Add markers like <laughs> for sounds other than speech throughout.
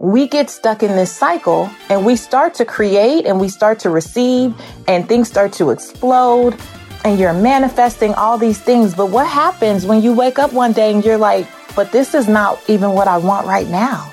we get stuck in this cycle and we start to create and we start to receive and things start to explode and you're manifesting all these things. But what happens when you wake up one day and you're like, but this is not even what I want right now?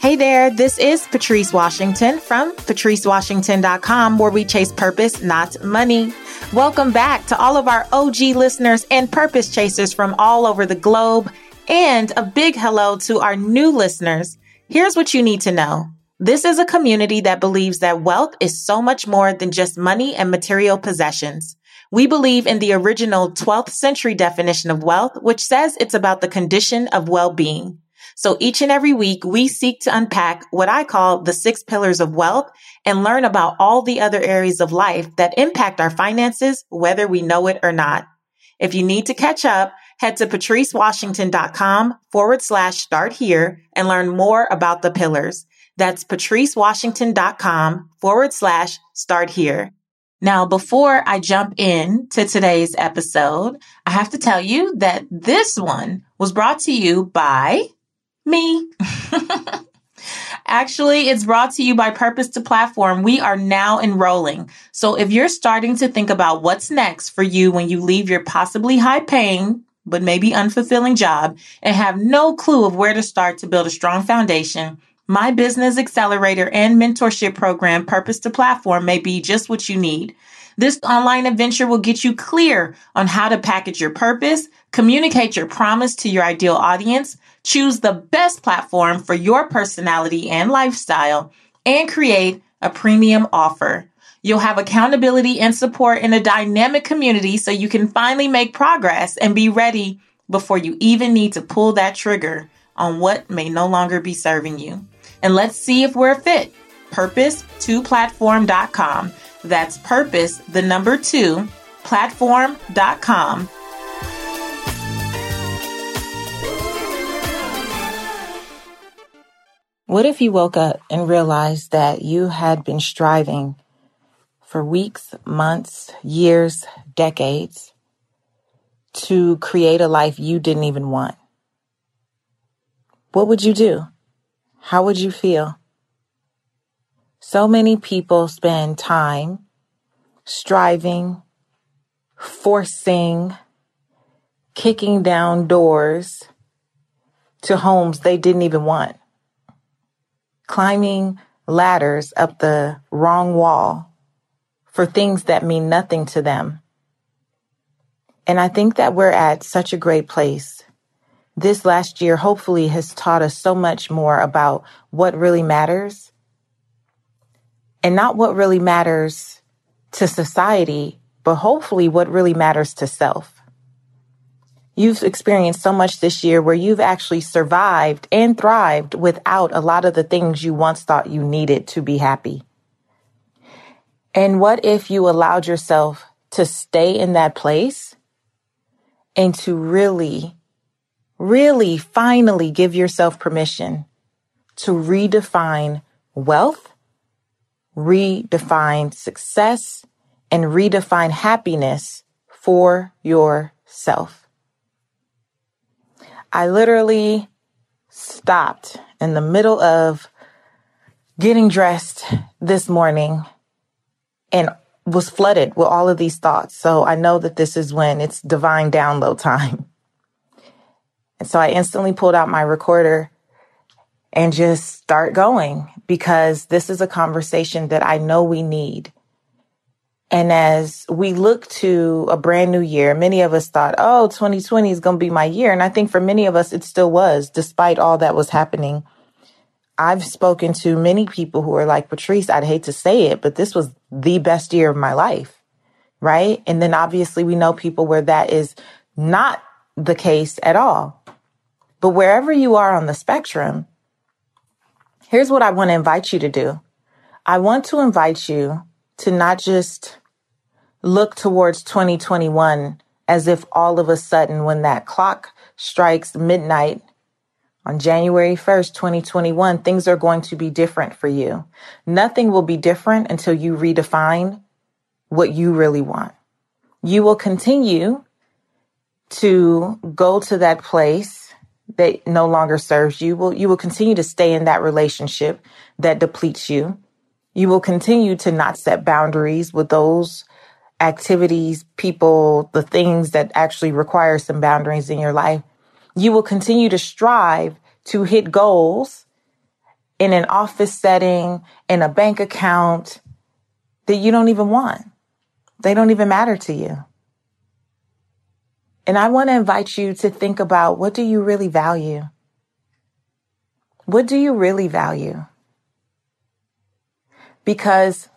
Hey there, this is Patrice Washington from patricewashington.com where we chase purpose, not money. Welcome back to all of our OG listeners and purpose chasers from all over the globe. And a big hello to our new listeners. Here's what you need to know. This is a community that believes that wealth is so much more than just money and material possessions. We believe in the original 12th century definition of wealth, which says it's about the condition of well-being. So each and every week, we seek to unpack what I call the six pillars of wealth and learn about all the other areas of life that impact our finances, whether we know it or not. If you need to catch up, head to patricewashington.com forward slash start here and learn more about the pillars. That's patricewashington.com forward slash start here. Now, before I jump in to today's episode, I have to tell you that this one was brought to you by me. <laughs> Actually, it's brought to you by Purpose 2 Platform. We are now enrolling. So if you're starting to think about what's next for you when you leave your possibly high paying, but maybe unfulfilling job and have no clue of where to start to build a strong foundation, my business accelerator and mentorship program, Purpose 2 Platform, may be just what you need. This online adventure will get you clear on how to package your purpose, communicate your promise to your ideal audience, choose the best platform for your personality and lifestyle, and create a premium offer. You'll have accountability and support in a dynamic community so you can finally make progress and be ready before you even need to pull that trigger on what may no longer be serving you. And let's see if we're a fit. Purpose2platform.com. That's purpose, the number two, platform.com What if you woke up and realized that you had been striving for weeks, months, years, decades to create a life you didn't even want? What would you do? How would you feel? So many people spend time striving, forcing, kicking down doors to homes they didn't even want climbing ladders up the wrong wall for things that mean nothing to them. And I think that we're at such a great place. This last year hopefully has taught us so much more about what really matters and not what really matters to society, but hopefully what really matters to self. You've experienced so much this year where you've actually survived and thrived without a lot of the things you once thought you needed to be happy. And what if you allowed yourself to stay in that place and to really, really finally give yourself permission to redefine wealth, redefine success, and redefine happiness for yourself? I literally stopped in the middle of getting dressed this morning and was flooded with all of these thoughts. So I know that this is when it's divine download time. <laughs> And so I instantly pulled out my recorder and just start going because this is a conversation that I know we need. And as we look to a brand new year, many of us thought, oh, 2020 is going to be my year. And I think for many of us, it still was, despite all that was happening. I've spoken to many people who are like, Patrice, I'd hate to say it, but this was the best year of my life. Right. And then obviously we know people where that is not the case at all. But wherever you are on the spectrum, here's what I want to invite you to do. I want to invite you to not just look towards 2021 as if all of a sudden when that clock strikes midnight on January 1st, 2021, things are going to be different for you. Nothing will be different until you redefine what you really want. You will continue to go to that place that no longer serves you. Will you will continue to stay in that relationship that depletes you. You will continue to not set boundaries with those activities, people, the things that actually require some boundaries in your life. You will continue to strive to hit goals in an office setting, in a bank account that you don't even want. They don't even matter to you. And I want to invite you to think about what do you really value? What do you really value? Because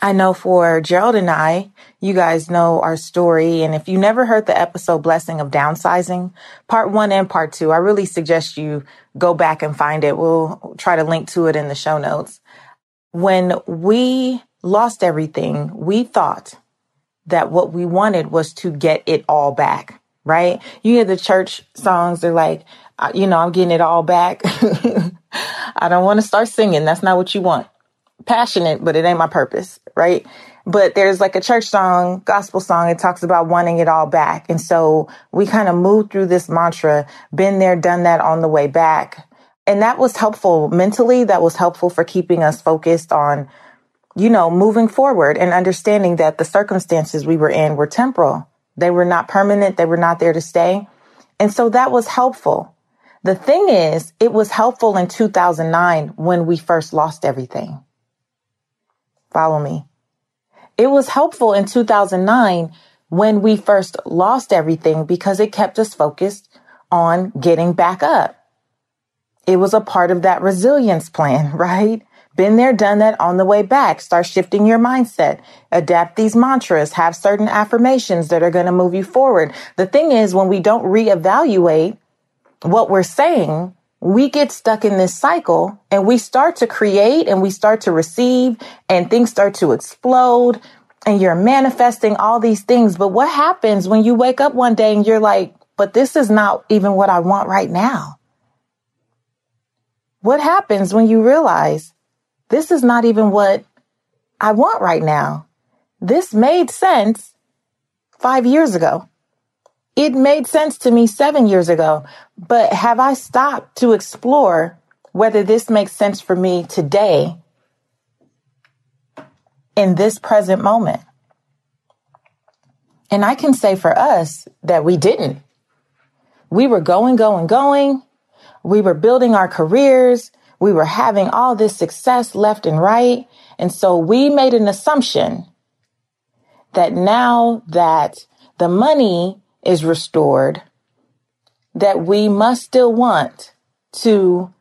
I know for Gerald and I, you guys know our story. And if you never heard the episode Blessing of Downsizing, part one and part two, I really suggest you go back and find it. We'll try to link to it in the show notes. When we lost everything, we thought that what we wanted was to get it all back, right? You hear the church songs, they're like, you know, I'm getting it all back. <laughs> I don't want to start singing. That's not what you want passionate, but it ain't my purpose, right? But there's like a church song, gospel song, it talks about wanting it all back. And so we kind of moved through this mantra, been there, done that on the way back. And that was helpful mentally. That was helpful for keeping us focused on, you know, moving forward and understanding that the circumstances we were in were temporal. They were not permanent. They were not there to stay. And so that was helpful. The thing is, it was helpful in 2009 when we first lost everything. Follow me. It was helpful in 2009 when we first lost everything because it kept us focused on getting back up. It was a part of that resilience plan, <laughs> right? Been there, done that on the way back. Start shifting your mindset. Adapt these mantras. Have certain affirmations that are going to move you forward. The thing is, when we don't reevaluate what we're saying, we get stuck in this cycle and we start to create and we start to receive and things start to explode and you're manifesting all these things. But what happens when you wake up one day and you're like, but this is not even what I want right now? What happens when you realize this is not even what I want right now? This made sense five years ago. It made sense to me seven years ago, but have I stopped to explore whether this makes sense for me today in this present moment? And I can say for us that we didn't. We were going, going, going. We were building our careers. We were having all this success left and right. And so we made an assumption that now that the money is restored, that we must still want to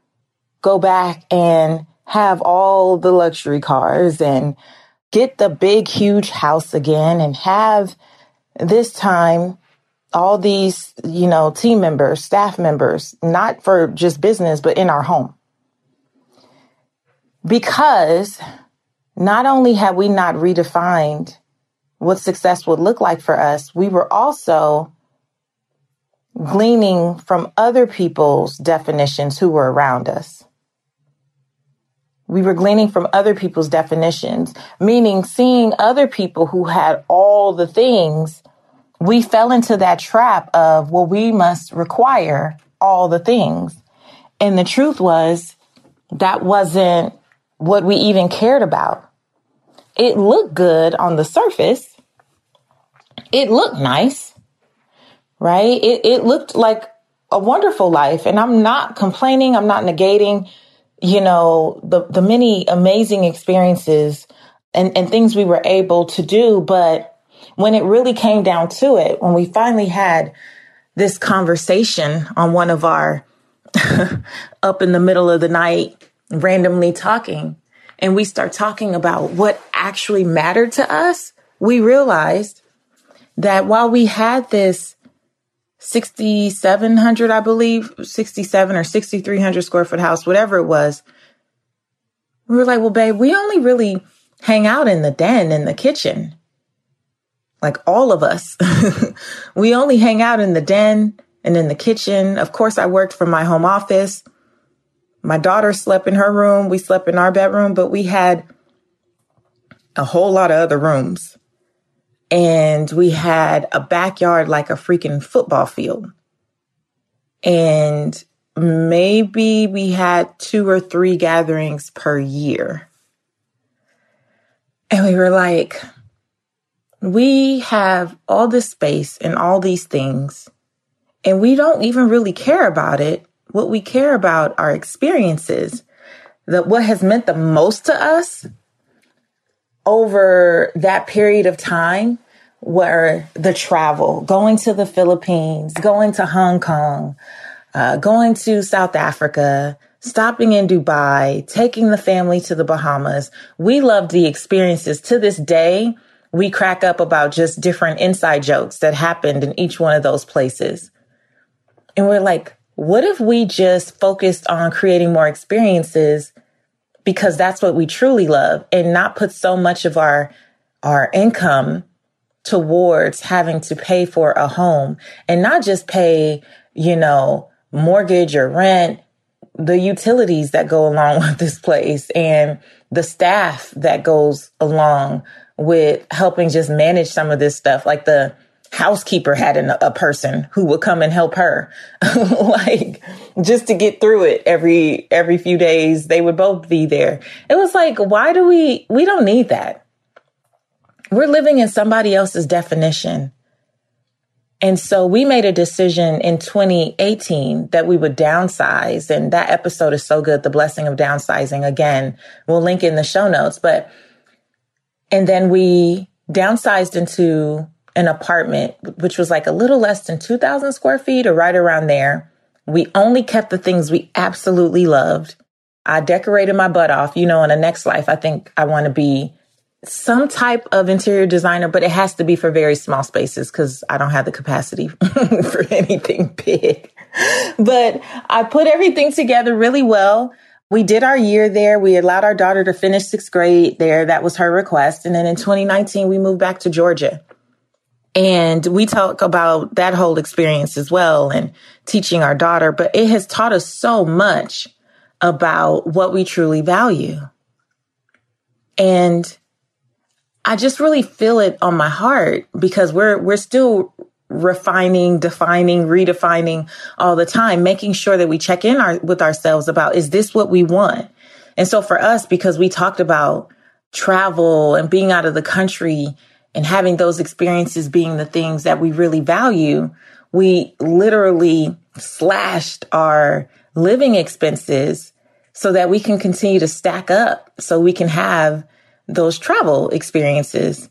go back and have all the luxury cars and get the big, huge house again and have this time all these, you know, team members, staff members, not for just business, but in our home. Because not only have we not redefined what success would look like for us, we were also gleaning from other people's definitions who were around us. We were gleaning from other people's definitions, meaning seeing other people who had all the things. We fell into that trap of, well, we must require all the things. And the truth was that wasn't what we even cared about. It looked good on the surface. It looked nice right? It, it looked like a wonderful life. And I'm not complaining. I'm not negating, you know, the, the many amazing experiences and, and things we were able to do. But when it really came down to it, when we finally had this conversation on one of our <laughs> up in the middle of the night, randomly talking, and we start talking about what actually mattered to us, we realized that while we had this 6,700, I believe, 67 or 6,300 square foot house, whatever it was. We were like, well, babe, we only really hang out in the den in the kitchen. Like all of us. <laughs> we only hang out in the den and in the kitchen. Of course, I worked from my home office. My daughter slept in her room. We slept in our bedroom, but we had a whole lot of other rooms. and we had a backyard like a freaking football field. And maybe we had two or three gatherings per year. And we were like, we have all this space and all these things, and we don't even really care about it. What we care about are experiences. That what has meant the most to us over that period of time were the travel, going to the Philippines, going to Hong Kong, uh, going to South Africa, stopping in Dubai, taking the family to the Bahamas. We loved the experiences. To this day, we crack up about just different inside jokes that happened in each one of those places. And we're like, what if we just focused on creating more experiences because that's what we truly love and not put so much of our our income towards having to pay for a home and not just pay, you know, mortgage or rent, the utilities that go along <laughs> with this place and the staff that goes along with helping just manage some of this stuff. Like the housekeeper had an, a person who would come and help her, <laughs> like just to get through it every, every few days. They would both be there. It was like, why do we, we don't need that we're living in somebody else's definition. And so we made a decision in 2018 that we would downsize. And that episode is so good. The blessing of downsizing. Again, we'll link in the show notes. But, and then we downsized into an apartment, which was like a little less than 2000 square feet or right around there. We only kept the things we absolutely loved. I decorated my butt off. You know, in the next life, I think I want to be some type of interior designer, but it has to be for very small spaces because I don't have the capacity <laughs> for anything big. But I put everything together really well. We did our year there. We allowed our daughter to finish sixth grade there. That was her request. And then in 2019, we moved back to Georgia. And we talk about that whole experience as well and teaching our daughter, but it has taught us so much about what we truly value. And I just really feel it on my heart because we're we're still refining, defining, redefining all the time, making sure that we check in our, with ourselves about is this what we want? And so for us, because we talked about travel and being out of the country and having those experiences being the things that we really value, we literally slashed our living expenses so that we can continue to stack up so we can have those travel experiences.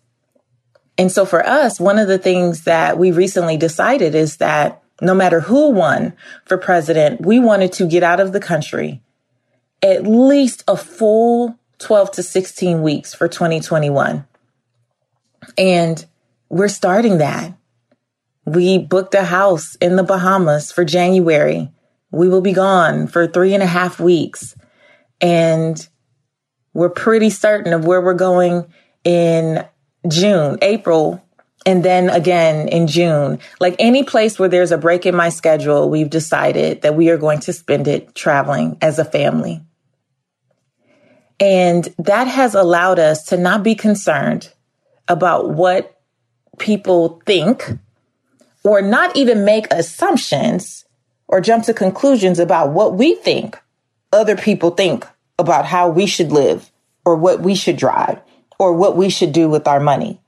And so for us, one of the things that we recently decided is that no matter who won for president, we wanted to get out of the country at least a full 12 to 16 weeks for 2021. And we're starting that. We booked a house in the Bahamas for January. We will be gone for three and a half weeks. And we're pretty certain of where we're going in June, April, and then again in June. Like any place where there's a break in my schedule, we've decided that we are going to spend it traveling as a family. And that has allowed us to not be concerned about what people think or not even make assumptions or jump to conclusions about what we think other people think about how we should live or what we should drive or what we should do with our money.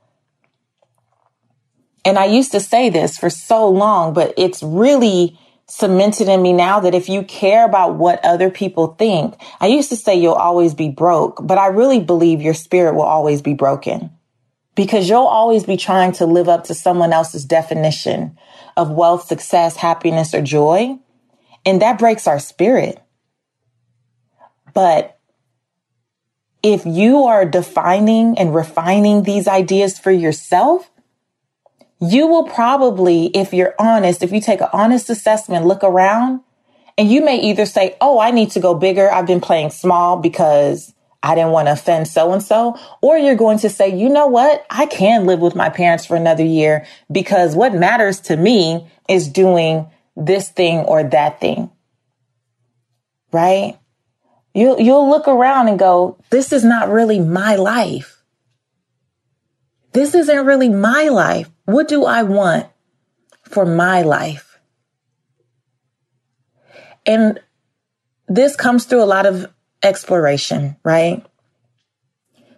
And I used to say this for so long, but it's really cemented in me now that if you care about what other people think, I used to say you'll always be broke, but I really believe your spirit will always be broken because you'll always be trying to live up to someone else's definition of wealth, success, happiness, or joy. And that breaks our spirit. But if you are defining and refining these ideas for yourself, you will probably, if you're honest, if you take an honest assessment, look around, and you may either say, Oh, I need to go bigger. I've been playing small because I didn't want to offend so and so. Or you're going to say, you know what? I can live with my parents for another year because what matters to me is doing this thing or that thing. Right? you you'll look around and go, this is not really my life. this isn't really my life. What do I want for my life? And this comes through a lot of exploration, right?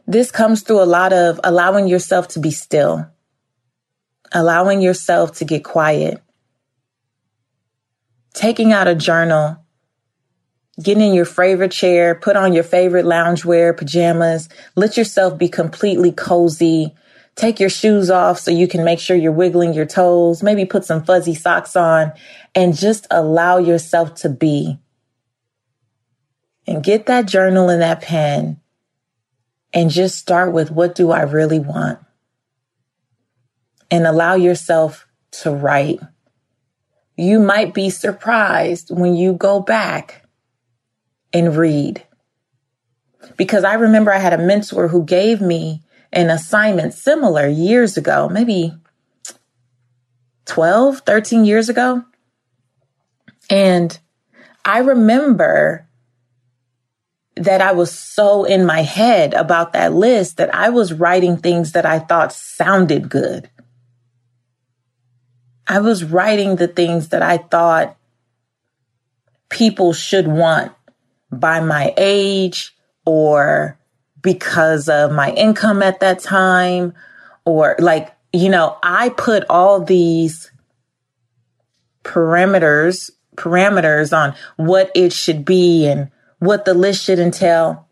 This comes through a lot of allowing yourself to be still, allowing yourself to get quiet, taking out a journal, getting in your favorite chair, put on your favorite loungewear, pajamas, let yourself be completely cozy. Take your shoes off so you can make sure you're wiggling your toes, maybe put some fuzzy socks on and just allow yourself to be. And get that journal and that pen and just start with what do I really want? And allow yourself to write. You might be surprised when you go back and read. Because I remember I had a mentor who gave me an assignment similar years ago, maybe 12, 13 years ago. And I remember that I was so in my head about that list that I was writing things that I thought sounded good. I was writing the things that I thought people should want by my age or because of my income at that time or like, you know, I put all these parameters, parameters on what it should be and what the list should entail.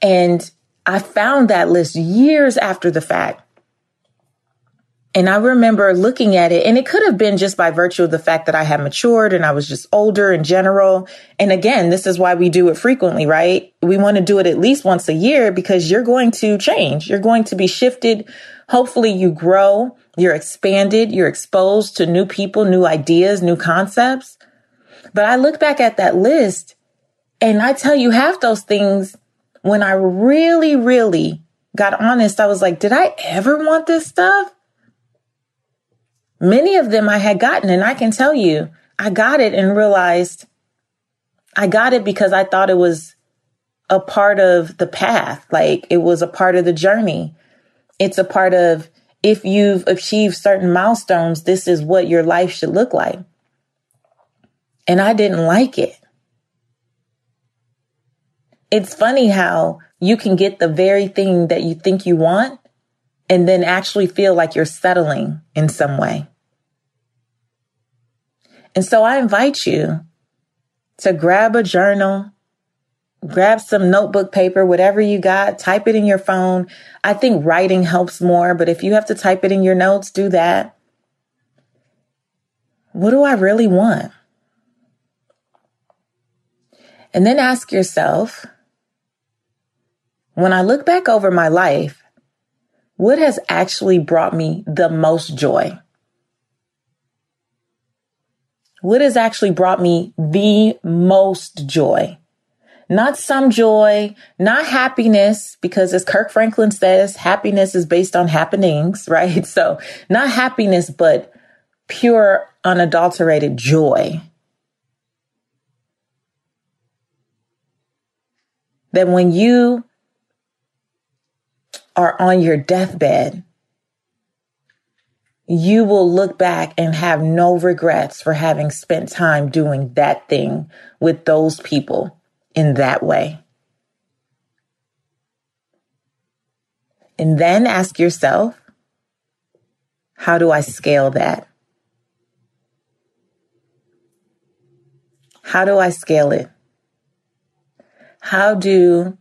And I found that list years after the fact. And I remember looking at it, and it could have been just by virtue of the fact that I had matured and I was just older in general. And again, this is why we do it frequently, right? We want to do it at least once a year because you're going to change. You're going to be shifted. Hopefully, you grow, you're expanded, you're exposed to new people, new ideas, new concepts. But I look back at that list and I tell you, half those things, when I really, really got honest, I was like, did I ever want this stuff? Many of them I had gotten, and I can tell you, I got it and realized I got it because I thought it was a part of the path. Like it was a part of the journey. It's a part of if you've achieved certain milestones, this is what your life should look like. And I didn't like it. It's funny how you can get the very thing that you think you want and then actually feel like you're settling in some way. And so I invite you to grab a journal, grab some notebook paper, whatever you got, type it in your phone. I think writing helps more, but if you have to type it in your notes, do that. What do I really want? And then ask yourself, when I look back over my life, what has actually brought me the most joy? What has actually brought me the most joy? Not some joy, not happiness, because as Kirk Franklin says, happiness is based on happenings, <laughs> right? So not happiness, but pure, unadulterated joy. That when you are on your deathbed, you will look back and have no regrets for having spent time doing that thing with those people in that way. And then ask yourself, how do I scale that? How do I scale it? How do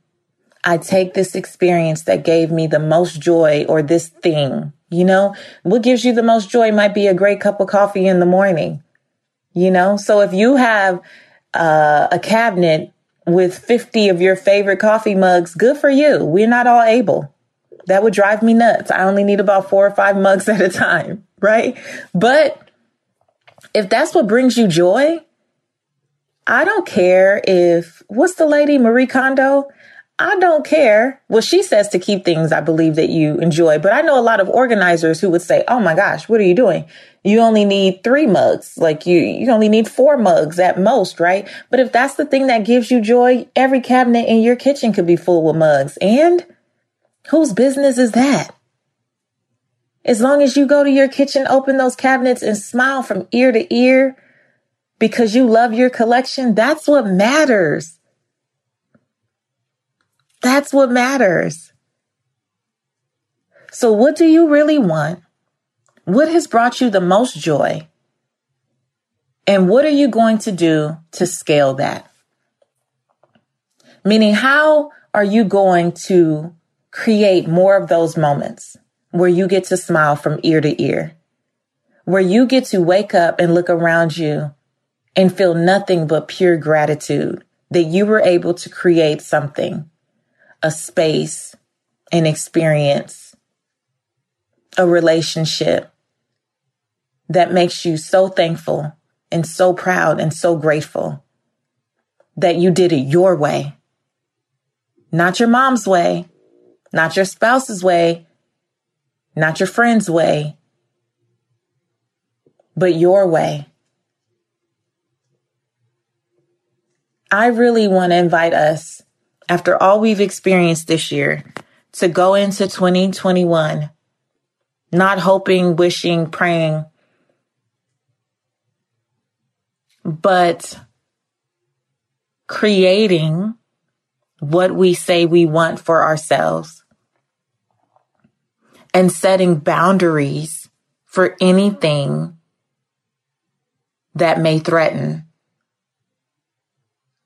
I take this experience that gave me the most joy or this thing, you know, what gives you the most joy might be a great cup of coffee in the morning, you know? So if you have uh, a cabinet with 50 of your favorite coffee mugs, good for you. We're not all able. That would drive me nuts. I only need about four or five mugs <laughs> at a time, right? But if that's what brings you joy, I don't care if, what's the lady, Marie Kondo? I don't care. Well, she says to keep things I believe that you enjoy, but I know a lot of organizers who would say, "Oh my gosh, what are you doing? You only need 3 mugs. Like you you only need 4 mugs at most, right?" But if that's the thing that gives you joy, every cabinet in your kitchen could be full with mugs. And whose business is that? As long as you go to your kitchen, open those cabinets and smile from ear to ear because you love your collection, that's what matters. That's what matters. So, what do you really want? What has brought you the most joy? And what are you going to do to scale that? Meaning, how are you going to create more of those moments where you get to smile from ear to ear, where you get to wake up and look around you and feel nothing but pure gratitude that you were able to create something, a space, an experience, a relationship that makes you so thankful and so proud and so grateful that you did it your way, not your mom's way, not your spouse's way, not your friend's way, but your way. I really want to invite us, after all we've experienced this year, to go into 2021 not hoping, wishing, praying, but creating what we say we want for ourselves and setting boundaries for anything that may threaten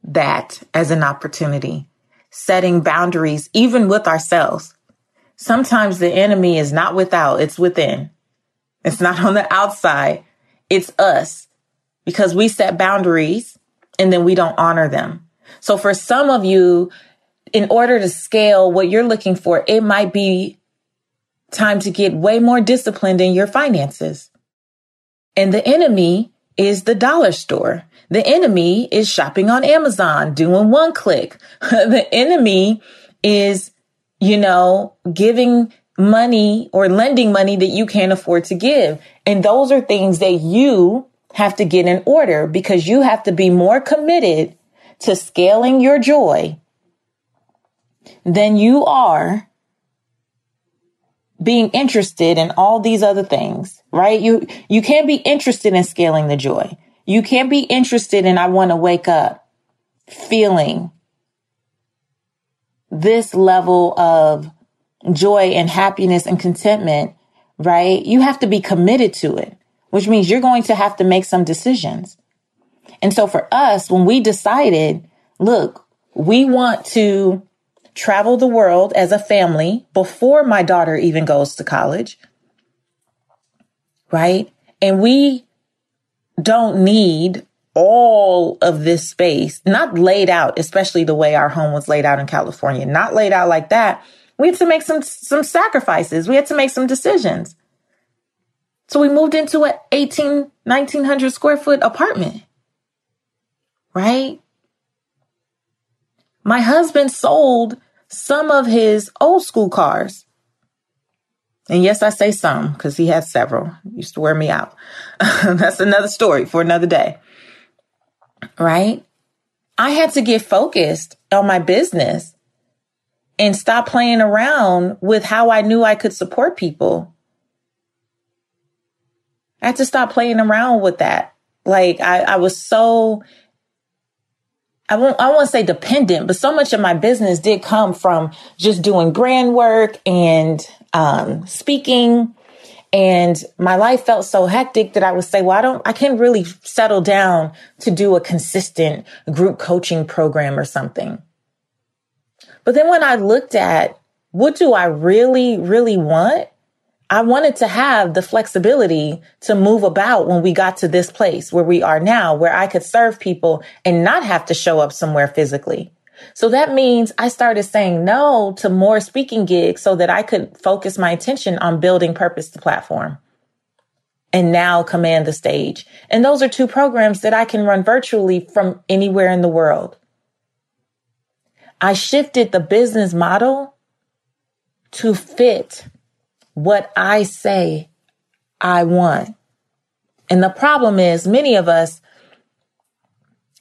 that as an opportunity. Setting boundaries, even with ourselves. Sometimes the enemy is not without, it's within. It's not on the outside. It's us because we set boundaries and then we don't honor them. So for some of you, in order to scale what you're looking for, it might be time to get way more disciplined in your finances. And the enemy is the dollar store. The enemy is shopping on Amazon, doing one click. <laughs> the enemy is, you know, giving money or lending money that you can't afford to give. And those are things that you have to get in order because you have to be more committed to scaling your joy than you are being interested in all these other things, right? You, you can't be interested in scaling the joy. You can't be interested in, I want to wake up feeling this level of joy and happiness and contentment, right? You have to be committed to it which means you're going to have to make some decisions. And so for us, when we decided, look, we want to travel the world as a family before my daughter even goes to college, right? And we don't need all of this space, not laid out, especially the way our home was laid out in California, not laid out like that. We had to make some, some sacrifices. We had to make some decisions. So we moved into an 18, 1900 square foot apartment. Right? My husband sold some of his old school cars. And yes, I say some because he has several. He used to wear me out. <laughs> That's another story for another day. Right? I had to get focused on my business and stop playing around with how I knew I could support people I had to stop playing around with that. Like I, I was so I won't I won't say dependent, but so much of my business did come from just doing brand work and um, speaking. And my life felt so hectic that I would say, well, I don't, I can't really settle down to do a consistent group coaching program or something. But then when I looked at what do I really, really want? I wanted to have the flexibility to move about when we got to this place where we are now, where I could serve people and not have to show up somewhere physically. So that means I started saying no to more speaking gigs so that I could focus my attention on building purpose 2 platform and now command the stage. And those are two programs that I can run virtually from anywhere in the world. I shifted the business model to fit what I say I want. And the problem is many of us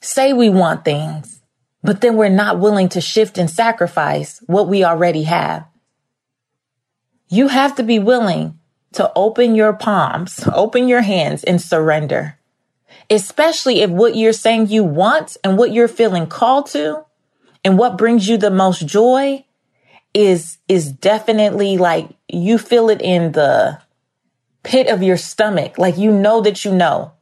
say we want things, but then we're not willing to shift and sacrifice what we already have. You have to be willing to open your palms, open your hands and surrender. Especially if what you're saying you want and what you're feeling called to and what brings you the most joy is, is definitely like you feel it in the pit of your stomach. Like you know that you know.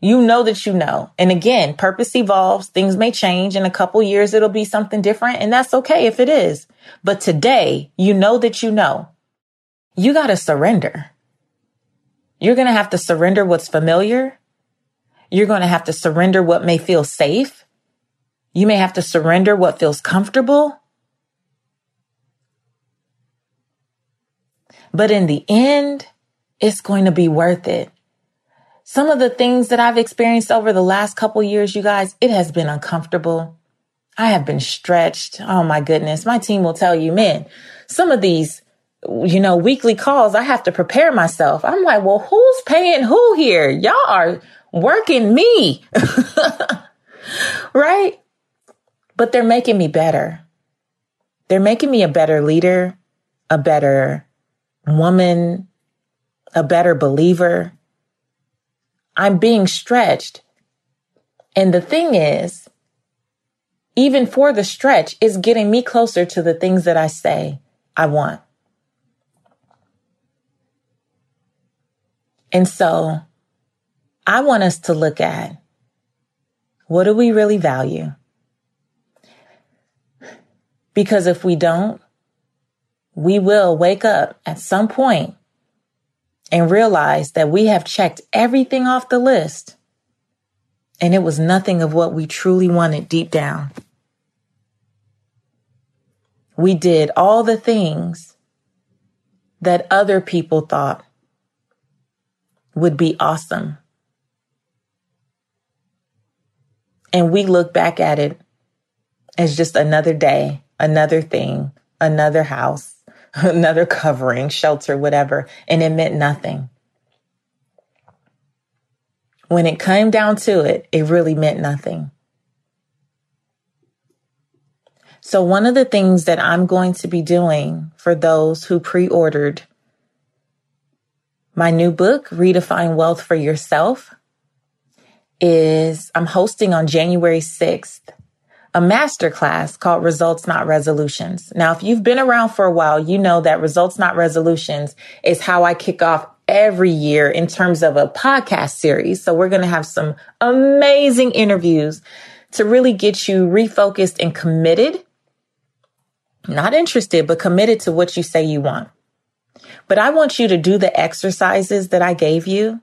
You know that you know. And again, purpose evolves. Things may change. In a couple years, it'll be something different. And that's okay if it is. But today, you know that you know. You got to surrender. You're going to have to surrender what's familiar. You're going to have to surrender what may feel safe. You may have to surrender what feels comfortable. But in the end, it's going to be worth it some of the things that I've experienced over the last couple years, you guys, it has been uncomfortable. I have been stretched. Oh my goodness. My team will tell you, man, some of these, you know, weekly calls, I have to prepare myself. I'm like, well, who's paying who here? Y'all are working me. <laughs> right? But they're making me better. They're making me a better leader, a better woman, a better believer, I'm being stretched. And the thing is, even for the stretch, is getting me closer to the things that I say I want. And so I want us to look at what do we really value? Because if we don't, we will wake up at some point and realize that we have checked everything off the list and it was nothing of what we truly wanted deep down. We did all the things that other people thought would be awesome. And we look back at it as just another day, another thing, another house, <laughs> another covering, shelter, whatever, and it meant nothing. When it came down to it, it really meant nothing. So, one of the things that I'm going to be doing for those who pre ordered my new book, Redefine Wealth for Yourself, is I'm hosting on January 6th a masterclass called Results Not Resolutions. Now, if you've been around for a while, you know that Results Not Resolutions is how I kick off every year in terms of a podcast series. So we're going to have some amazing interviews to really get you refocused and committed. Not interested, but committed to what you say you want. But I want you to do the exercises that I gave you.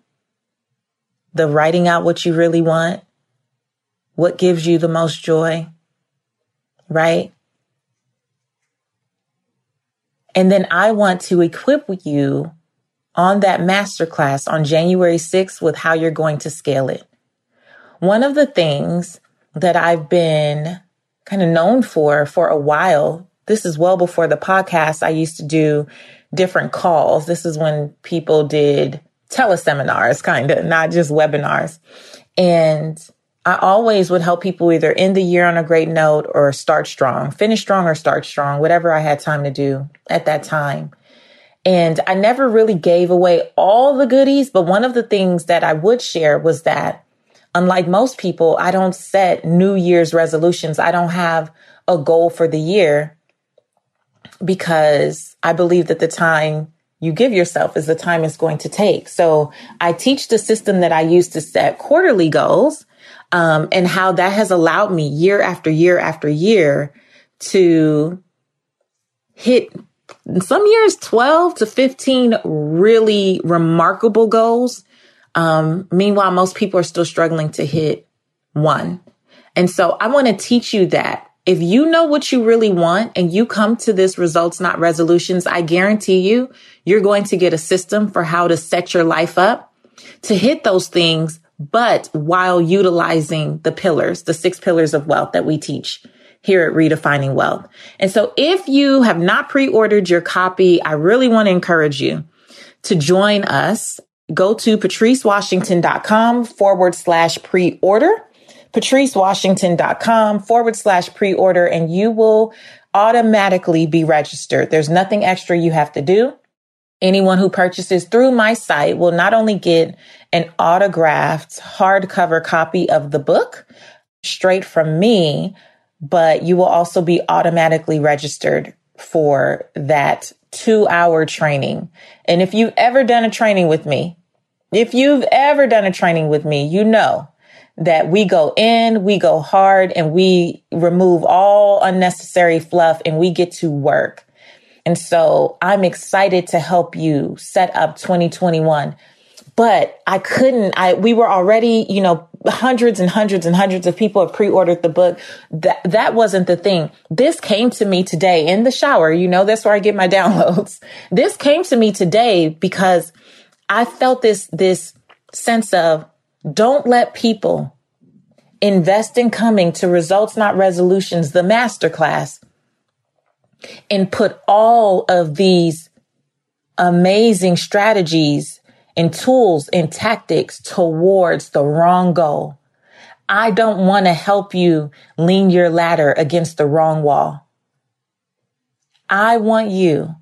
The writing out what you really want. What gives you the most joy? Right? And then I want to equip you on that masterclass on January 6th with how you're going to scale it. One of the things that I've been kind of known for for a while, this is well before the podcast, I used to do different calls. This is when people did teleseminars, kind of, not just webinars. And I always would help people either end the year on a great note or start strong, finish strong or start strong, whatever I had time to do at that time. And I never really gave away all the goodies, but one of the things that I would share was that unlike most people, I don't set New Year's resolutions. I don't have a goal for the year because I believe that the time you give yourself is the time it's going to take. So I teach the system that I use to set quarterly goals um, and how that has allowed me year after year after year to hit some years 12 to 15 really remarkable goals. Um, meanwhile, most people are still struggling to hit one. And so I want to teach you that if you know what you really want and you come to this results, not resolutions, I guarantee you, you're going to get a system for how to set your life up to hit those things but while utilizing the pillars, the six pillars of wealth that we teach here at Redefining Wealth. And so if you have not pre-ordered your copy, I really want to encourage you to join us. Go to patricewashington.com forward slash pre-order, patricewashington.com forward slash pre-order, and you will automatically be registered. There's nothing extra you have to do. Anyone who purchases through my site will not only get an autographed hardcover copy of the book straight from me, but you will also be automatically registered for that two hour training. And if you've ever done a training with me, if you've ever done a training with me, you know that we go in, we go hard and we remove all unnecessary fluff and we get to work. And so I'm excited to help you set up 2021. But I couldn't, I, we were already, you know, hundreds and hundreds and hundreds of people have pre-ordered the book. That, that wasn't the thing. This came to me today in the shower. You know, that's where I get my <laughs> downloads. This came to me today because I felt this, this sense of don't let people invest in coming to results, not resolutions, the masterclass and put all of these amazing strategies and tools and tactics towards the wrong goal. I don't want to help you lean your ladder against the wrong wall. I want you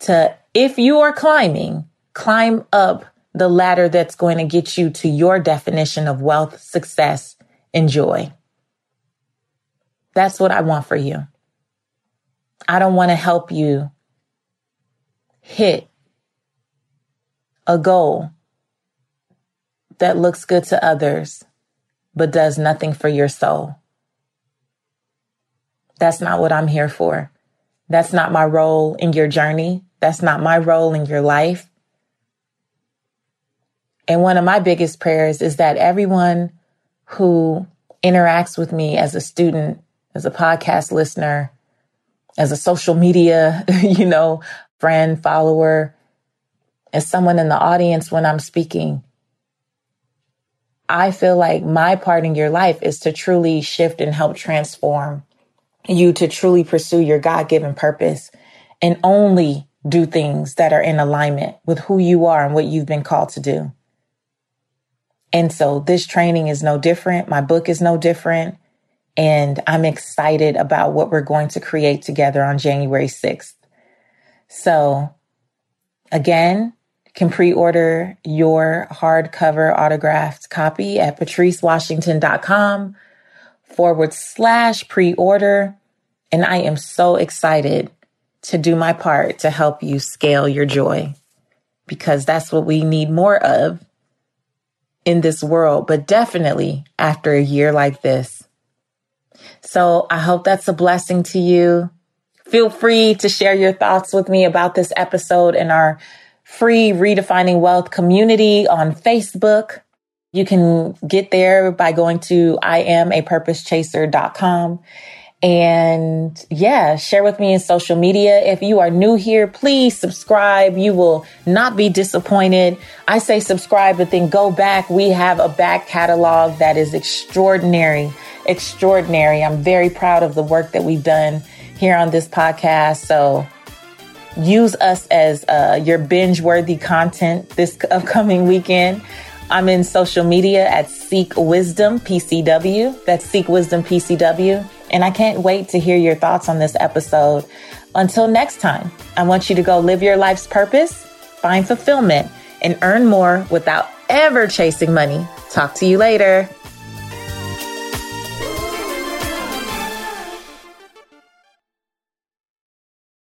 to, if you are climbing, climb up the ladder that's going to get you to your definition of wealth, success, and joy. That's what I want for you. I don't want to help you hit a goal that looks good to others, but does nothing for your soul. That's not what I'm here for. That's not my role in your journey. That's not my role in your life. And one of my biggest prayers is that everyone who interacts with me as a student, as a podcast listener, as a social media, <laughs> you know, friend, follower, as someone in the audience when I'm speaking. I feel like my part in your life is to truly shift and help transform you to truly pursue your God given purpose and only do things that are in alignment with who you are and what you've been called to do. And so this training is no different. My book is no different. And I'm excited about what we're going to create together on January 6th. So again, can pre-order your hardcover autographed copy at patricewashington.com forward slash pre-order. And I am so excited to do my part to help you scale your joy because that's what we need more of in this world, but definitely after a year like this. So I hope that's a blessing to you. Feel free to share your thoughts with me about this episode in our free Redefining Wealth community on Facebook. You can get there by going to iamapurposechaser.com. And yeah, share with me in social media. If you are new here, please subscribe. You will not be disappointed. I say subscribe, but then go back. We have a back catalog that is extraordinary extraordinary. I'm very proud of the work that we've done here on this podcast. So use us as uh, your binge worthy content this <laughs> upcoming weekend. I'm in social media at Seek Wisdom PCW. That's Seek Wisdom PCW. And I can't wait to hear your thoughts on this episode. Until next time, I want you to go live your life's purpose, find fulfillment, and earn more without ever chasing money. Talk to you later.